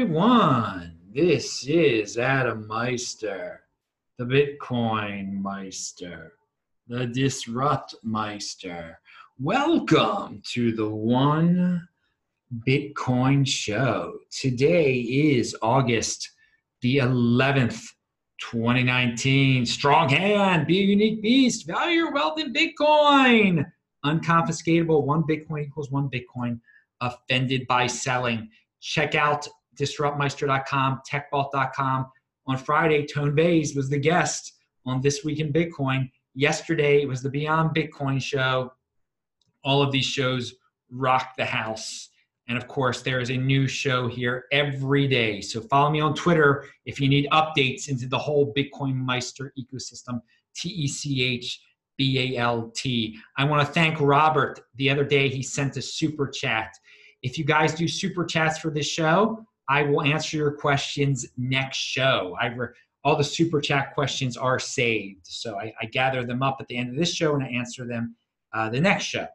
everyone. This is Adam Meister, the Bitcoin Meister, the Disrupt Meister. Welcome to the One Bitcoin Show. Today is August the 11th, 2019. Strong hand, be a unique beast, value your wealth in Bitcoin. Unconfiscatable, one Bitcoin equals one Bitcoin. Offended by selling check out disruptmeister.com, techvault.com. On Friday, Tone Vays was the guest on This Week in Bitcoin. Yesterday, it was the Beyond Bitcoin show. All of these shows rock the house. And of course, there is a new show here every day. So follow me on Twitter if you need updates into the whole Bitcoin Meister ecosystem, T E C H B A L T. I want to thank Robert. The other day, he sent a super chat if you guys do super chats for this show, I will answer your questions next show. I re- all the super chat questions are saved, so I, I, gather them up at the end of this show and I answer them uh, the next show.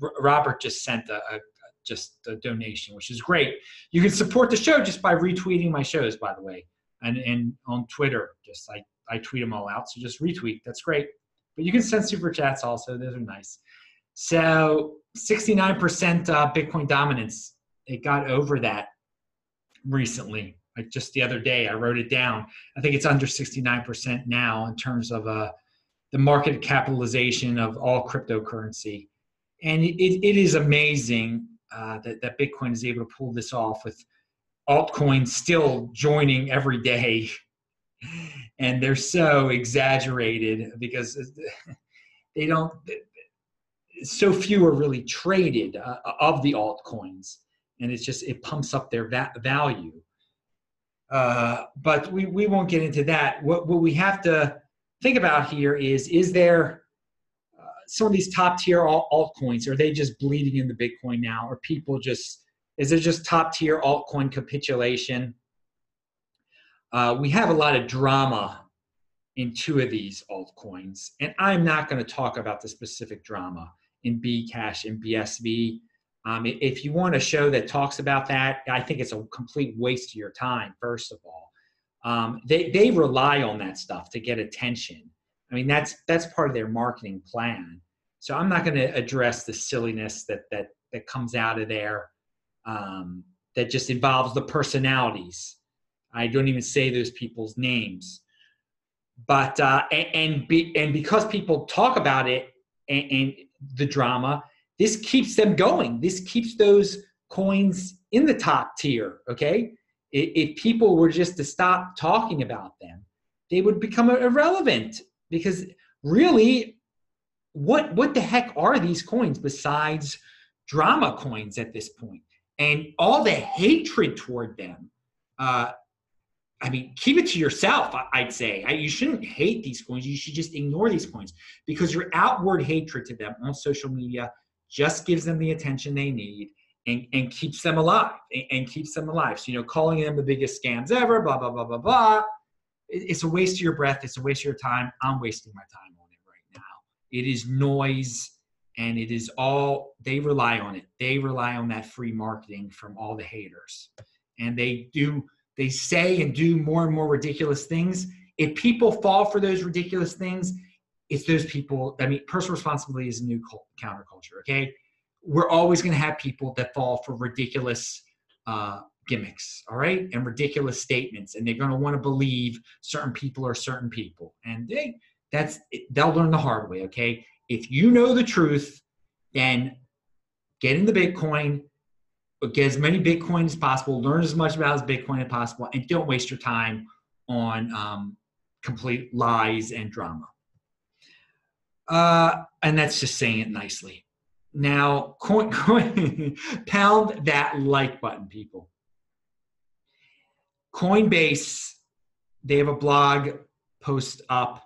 R- Robert just sent a, a just a donation, which is great. You can support the show just by retweeting my shows, by the way, and and on Twitter, just I I tweet them all out, so just retweet. That's great. But you can send super chats also; those are nice. So 69% uh, Bitcoin dominance. It got over that recently. Like just the other day, I wrote it down. I think it's under 69% now in terms of uh, the market capitalization of all cryptocurrency. And it, it is amazing uh, that, that Bitcoin is able to pull this off with altcoins still joining every day. And they're so exaggerated because they don't, so few are really traded uh, of the altcoins, and it's just it pumps up their va- value. Uh, but we, we won't get into that. What, what we have to think about here is is there uh, some of these top tier altcoins are they just bleeding in the Bitcoin now? Are people just is it just top tier altcoin capitulation? Uh, we have a lot of drama in two of these altcoins, and I'm not going to talk about the specific drama in Bcash and BSV. Um, if you want a show that talks about that, I think it's a complete waste of your time, first of all. Um, they, they rely on that stuff to get attention. I mean, that's, that's part of their marketing plan. So I'm not going to address the silliness that, that, that comes out of there um, that just involves the personalities. I don't even say those people's names. But, uh, and, and, be, and because people talk about it and, and the drama. This keeps them going. This keeps those coins in the top tier. Okay. If people were just to stop talking about them, they would become irrelevant because really, what what the heck are these coins besides drama coins at this point? And all the hatred toward them. Uh, I mean, keep it to yourself, I'd say. You shouldn't hate these coins. You should just ignore these coins because your outward hatred to them on social media just gives them the attention they need and, and keeps them alive and, and keeps them alive. So, you know, calling them the biggest scams ever, blah, blah, blah, blah, blah. It's a waste of your breath. It's a waste of your time. I'm wasting my time on it right now. It is noise and it is all, they rely on it. They rely on that free marketing from all the haters. And they do they say and do more and more ridiculous things. If people fall for those ridiculous things, it's those people. I mean, personal responsibility is a new counterculture. Okay, we're always going to have people that fall for ridiculous uh, gimmicks. All right, and ridiculous statements, and they're going to want to believe certain people are certain people, and they that's they'll learn the hard way. Okay, if you know the truth, then get in the Bitcoin, get as many Bitcoin as possible, learn as much about as Bitcoin as possible, and don't waste your time on um, complete lies and drama. Uh, and that's just saying it nicely. Now, coin, coin, pound that like button, people. Coinbase, they have a blog post up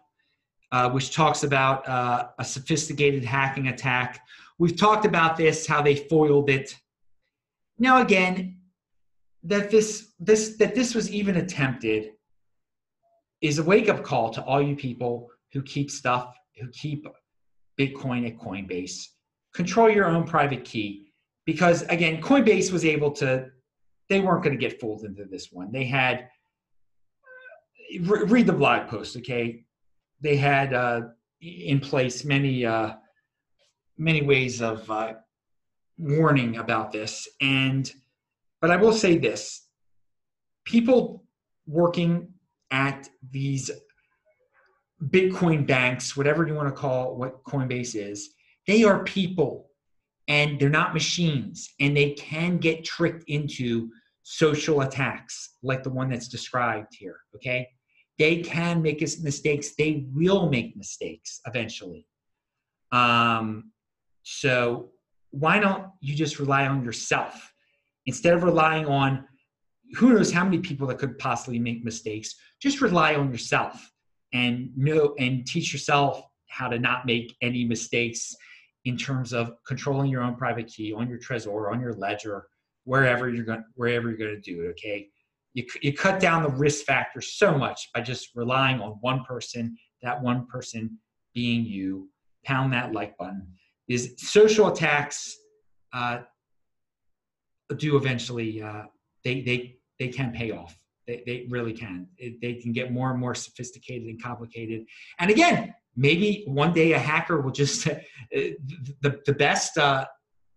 uh, which talks about uh, a sophisticated hacking attack. We've talked about this, how they foiled it now again, that this this that this was even attempted is a wake up call to all you people who keep stuff who keep Bitcoin at Coinbase. Control your own private key because again, Coinbase was able to they weren't going to get fooled into this one. They had re- read the blog post, okay? They had uh, in place many uh, many ways of uh, warning about this, and but I will say this: people working at these Bitcoin banks, whatever you want to call what Coinbase is, they are people and they're not machines and they can get tricked into social attacks like the one that's described here okay? They can make mistakes. They will make mistakes eventually. Um, so why don't you just rely on yourself? Instead of relying on who knows how many people that could possibly make mistakes just rely on yourself and know and teach yourself how to not make any mistakes in terms of controlling your own private key on your Trezor, on your ledger, wherever you're going, wherever you're going to do it. Okay, you you cut down the risk factor so much by just relying on one person. That one person being you. Pound that like button. Is social attacks uh, do eventually uh, they they they can pay off. They, they really can. It, they can get more and more sophisticated and complicated. And again, maybe one day a hacker will just uh, the, the best uh,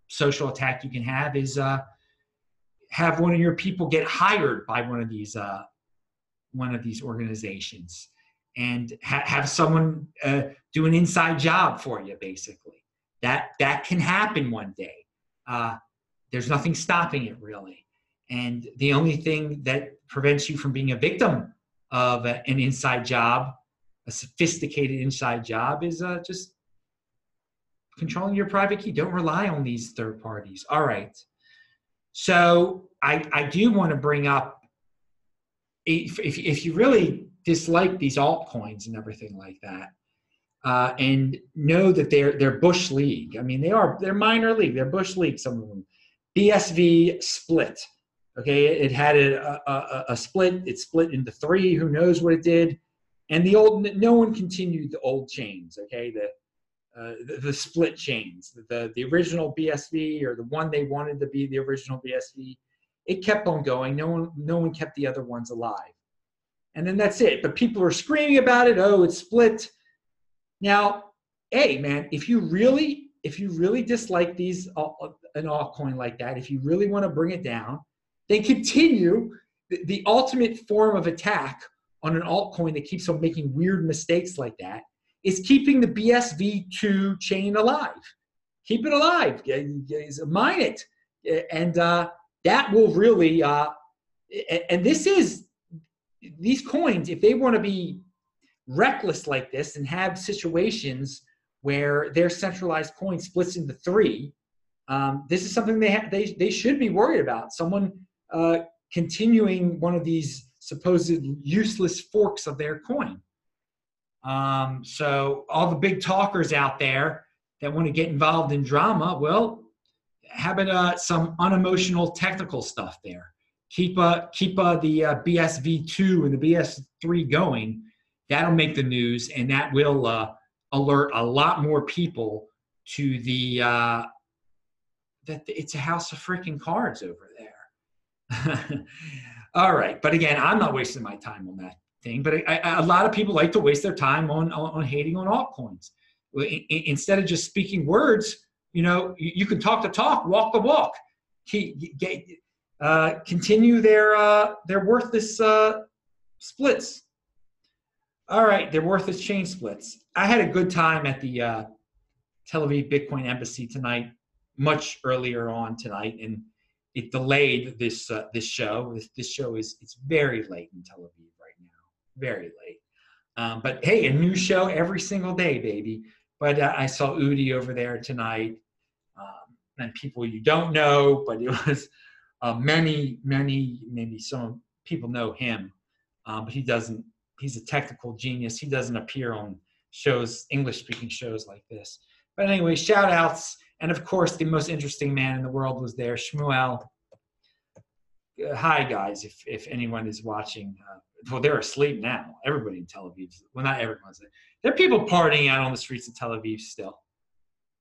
social attack you can have is uh, have one of your people get hired by one of these uh, one of these organizations and ha- have someone uh, do an inside job for you basically that that can happen one day there's nothing stopping it really and the only thing that prevents you from being a victim of an inside job a sophisticated inside job is uh, just controlling your private key. Don't rely on these third parties. All right. So I, I do want to bring up if, if, if you really dislike these altcoins and everything like that, uh, and know that they're they're bush league. I mean, they are they're minor league. They're bush league. Some of them. BSV split. Okay, it had a, a, a split. It split into three. Who knows what it did? and the old no one continued the old chains okay? The uh, the, the, split chains. The the original bsv or the one they wanted to be the original bsv it kept on going. No one no one kept the other ones alive. And then that's it. But people are screaming about it. Oh it's split. Now hey man if you really if you really dislike these uh, uh, an altcoin like that if you really want to bring it down then continue the, the ultimate form of attack on an altcoin that keeps on making weird mistakes like that is keeping the BSV2 chain alive. Keep it alive. Mine it. And uh, that will really, uh, and this is, these coins, if they want to be reckless like this and have situations where their centralized coin splits into three, um, this is something they, ha- they, they should be worried about. Someone uh, continuing one of these supposed useless forks of their coin. Um, so all the big talkers out there that want to get involved in drama, well, have it uh, some unemotional technical stuff there. Keep uh, keep uh, the uh, BSV2 and the BS3 going. That'll make the news, and that will uh, alert a lot more people to the uh, that it's a house of freaking cards over there. All right, but again, I'm not wasting my time on that thing. But I, I, a lot of people like to waste their time on on, on hating on altcoins instead of just speaking words. You know, you, you can talk the talk, walk the walk. Keep, get, uh, continue their uh, their worthless uh, splits. All right, they're worthless chain splits. I had a good time at the uh, Tel Aviv Bitcoin Embassy tonight, much earlier on tonight, and it delayed this uh, this show. This, this show is it's very late in Tel Aviv right now, very late. Um, but hey, a new show every single day, baby. But uh, I saw Udi over there tonight, um, and people you don't know, but it was uh, many, many, maybe some people know him, um, but he doesn't. He's a technical genius. He doesn't appear on shows, English speaking shows like this. But anyway, shout outs and of course, the most interesting man in the world was there, Shmuel. Uh, hi, guys, if, if anyone is watching. Uh, well, they're asleep now. Everybody in Tel Aviv. Well, not everyone's there. There are people partying out on the streets of Tel Aviv still.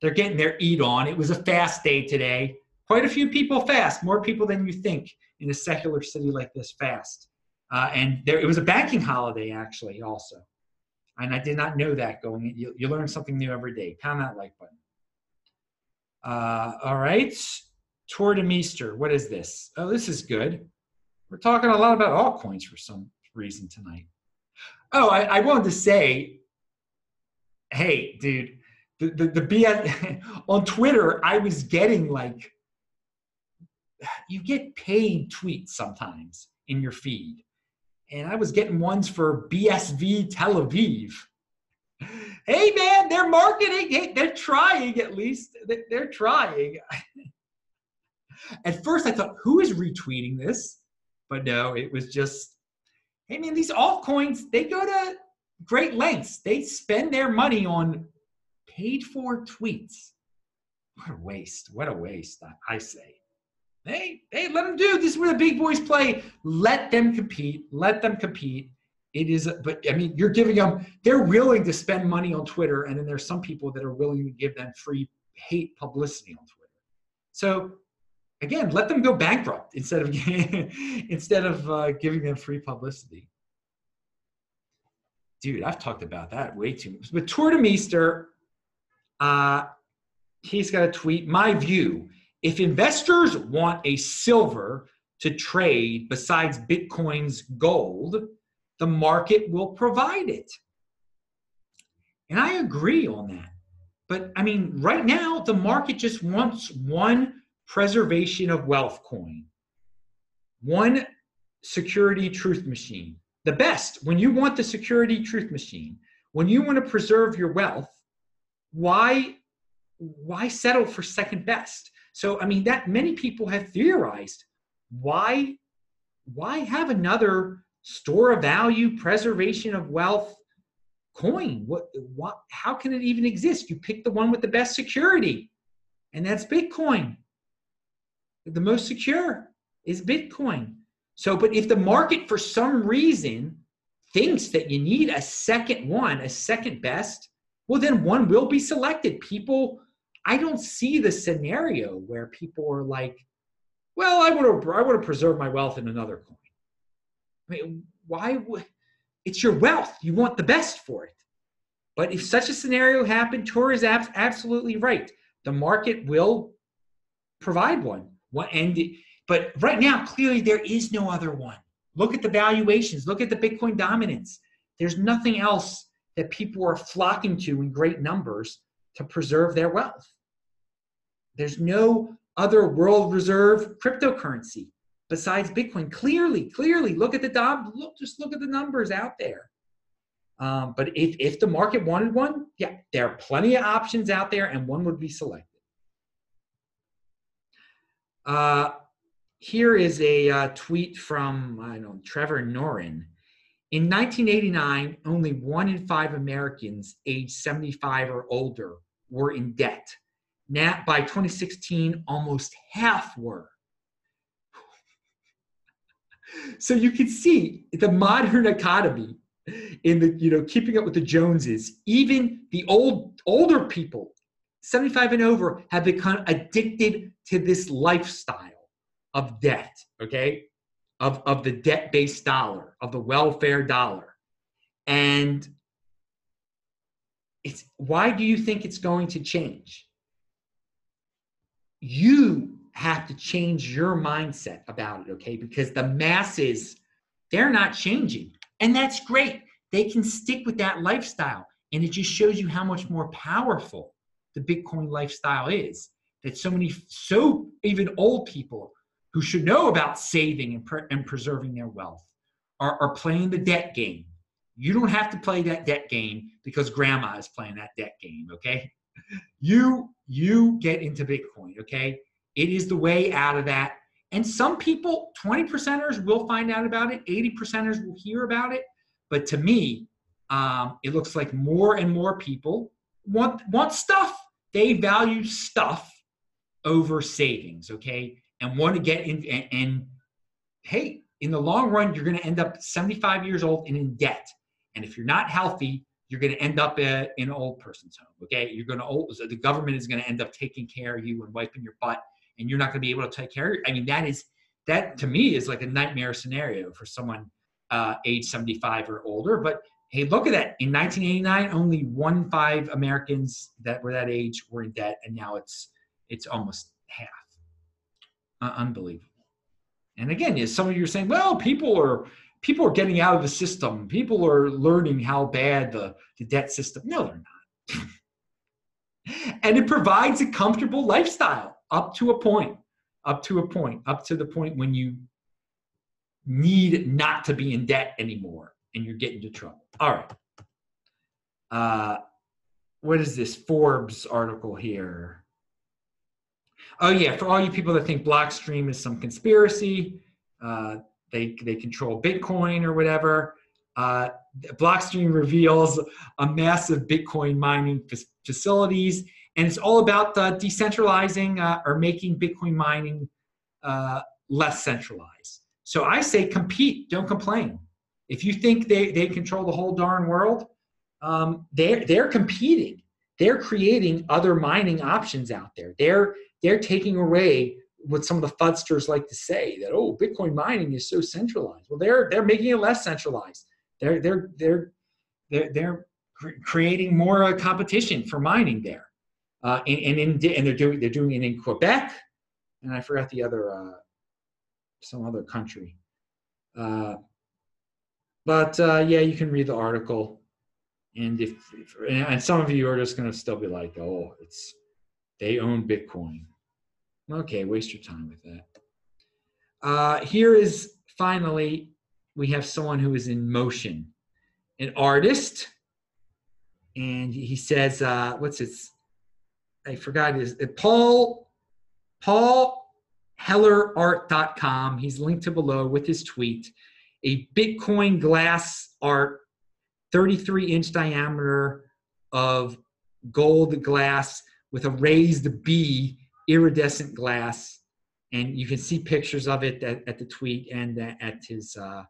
They're getting their eat on. It was a fast day today. quite a few people fast, more people than you think in a secular city like this fast. Uh, and there, it was a banking holiday actually also. And I did not know that going in. You, you learn something new every day. Pound that like button. Uh, all right. Tuur Demeester. What is this? Oh, this is good. We're talking a lot about altcoins for some reason tonight. Oh, I, I wanted to say, hey, dude, the, the, the BS on Twitter, I was getting like, you get paid tweets sometimes in your feed. And I was getting ones for BSV Tel Aviv. Hey man, they're marketing. Hey, they're trying at least. They're trying. At first, I thought, who is retweeting this? But no, it was just, hey man, these altcoins, they go to great lengths. They spend their money on paid for tweets. What a waste. What a waste, I say. Hey, hey, let them do. This is where the big boys play. Let them compete. Let them compete. It is, but I mean, you're giving them, they're willing to spend money on Twitter, and then there's some people that are willing to give them free hate publicity on Twitter. So again, let them go bankrupt instead of instead of uh, giving them free publicity. Dude, I've talked about that way too much. But Tuur Demeester, uh, he's got a tweet. My view: if investors want a silver to trade besides Bitcoin's gold, the market will provide it. And I agree on that. But I mean, right now, the market just wants one preservation of wealth coin, one security truth machine. The best, when you want the security truth machine, when you want to preserve your wealth, why why settle for second best? So I mean that many people have theorized why why have another store of value, preservation of wealth coin? What what how can it even exist? You pick the one with the best security, and that's Bitcoin the most secure is Bitcoin. So, but if the market for some reason thinks that you need a second one, a second best, well, then one will be selected. People, I don't see the scenario where people are like, well, I want to, I want to preserve my wealth in another coin. I mean, why would, it's your wealth. You want the best for it. But if such a scenario happened, Tuur is ab- absolutely right. The market will provide one. What and but right now, clearly there is no other one. Look at the valuations. Look at the Bitcoin dominance. There's nothing else that people are flocking to in great numbers to preserve their wealth. There's no other world reserve cryptocurrency besides Bitcoin. Clearly, clearly, look at the dom. Look, just look at the numbers out there. Um, but if if the market wanted one, yeah, there are plenty of options out there, and one would be selected. Uh, here is a uh, tweet from I don't know Trevor Norin. In 1989, only one in five Americans aged 75 or older were in debt. Now, by 2016, almost half were. So you can see the modern economy in the you know keeping up with the Joneses. Even the old older people 75 and over have become addicted to this lifestyle of debt, okay? Of, of the debt based dollar, of the welfare dollar. And it's why do you think it's going to change? You have to change your mindset about it, okay? Because the masses, they're not changing. And that's great. They can stick with that lifestyle. And it just shows you how much more powerful the Bitcoin lifestyle is. That so many, so even old people who should know about saving and, pre- and preserving their wealth are, are playing the debt game. You don't have to play that debt game because grandma is playing that debt game, okay? You you get into Bitcoin, okay? It is the way out of that. And some people, 20 percenters will find out about it, 80 percenters will hear about it. But to me, um, it looks like more and more people want want stuff. They value stuff over savings, okay? And want to get in and, and hey, in the long run, you're going to end up 75 years old and in debt. And if you're not healthy, you're going to end up in an old person's home. Okay, you're going to old. So the government is going to end up taking care of you and wiping your butt, and you're not going to be able to take care of. I mean, that is that to me is like a nightmare scenario for someone uh, age 75 or older. But hey, look at that. In 1989, only one five Americans that were that age were in debt, and now it's it's almost half. Uh, unbelievable. And again, as some of you are saying, well, people are people are getting out of the system. People are learning how bad the, the debt system. No, they're not. and it provides a comfortable lifestyle up to a point, up to a point, up to the point when you need not to be in debt anymore and you're getting into trouble. All right. Uh, what is this Forbes article here? Oh yeah, for all you people that think Blockstream is some conspiracy, uh, they they control Bitcoin or whatever. Uh, Blockstream reveals a massive Bitcoin mining f- facilities, and it's all about uh, decentralizing uh, or making Bitcoin mining uh, less centralized. So I say compete, don't complain. If you think they, they control the whole darn world, um, they're, they're competing. They're creating other mining options out there. They're, they're taking away what some of the fudsters like to say that, oh, Bitcoin mining is so centralized. Well, they're, they're making it less centralized. They're, they're, they're, they're, they're creating more uh, competition for mining there. Uh, and, in, and they're doing they're doing it in Quebec, and I forgot the other uh, some other country. Uh, but uh, yeah, you can read the article, and if, if and some of you are just going to still be like, oh, it's they own Bitcoin. Okay, waste your time with that. Uh, here is finally we have someone who is in motion, an artist, and he says, uh, what's his? I forgot his Paul Paul hellerart.com. He's linked to below with his tweet. A Bitcoin glass art, 33 inch diameter of gold glass with a raised B iridescent glass. And you can see pictures of it at, at the tweet and uh, at his. Uh,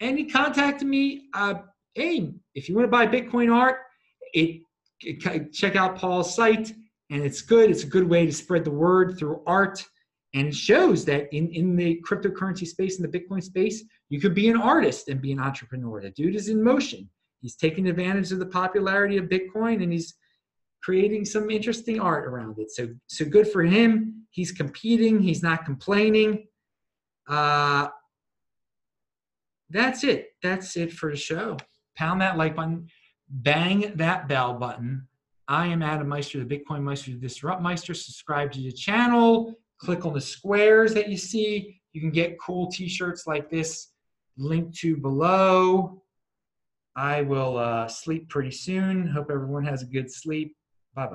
and he contacted me. Uh, hey, if you want to buy Bitcoin art, it check out Paul's site, and it's good. It's a good way to spread the word through art and shows that in, in the cryptocurrency space, in the Bitcoin space, you could be an artist and be an entrepreneur. The dude is in motion. He's taking advantage of the popularity of Bitcoin and he's creating some interesting art around it. So, so good for him. He's competing. He's not complaining. Uh, that's it. That's it for the show. Pound that like button. Bang that bell button. I am Adam Meister, the Bitcoin Meister, the Disrupt Meister. Subscribe to the channel click on the squares that you see. You can get cool t-shirts like this linked to below. I will uh, sleep pretty soon. Hope everyone has a good sleep. Bye-bye.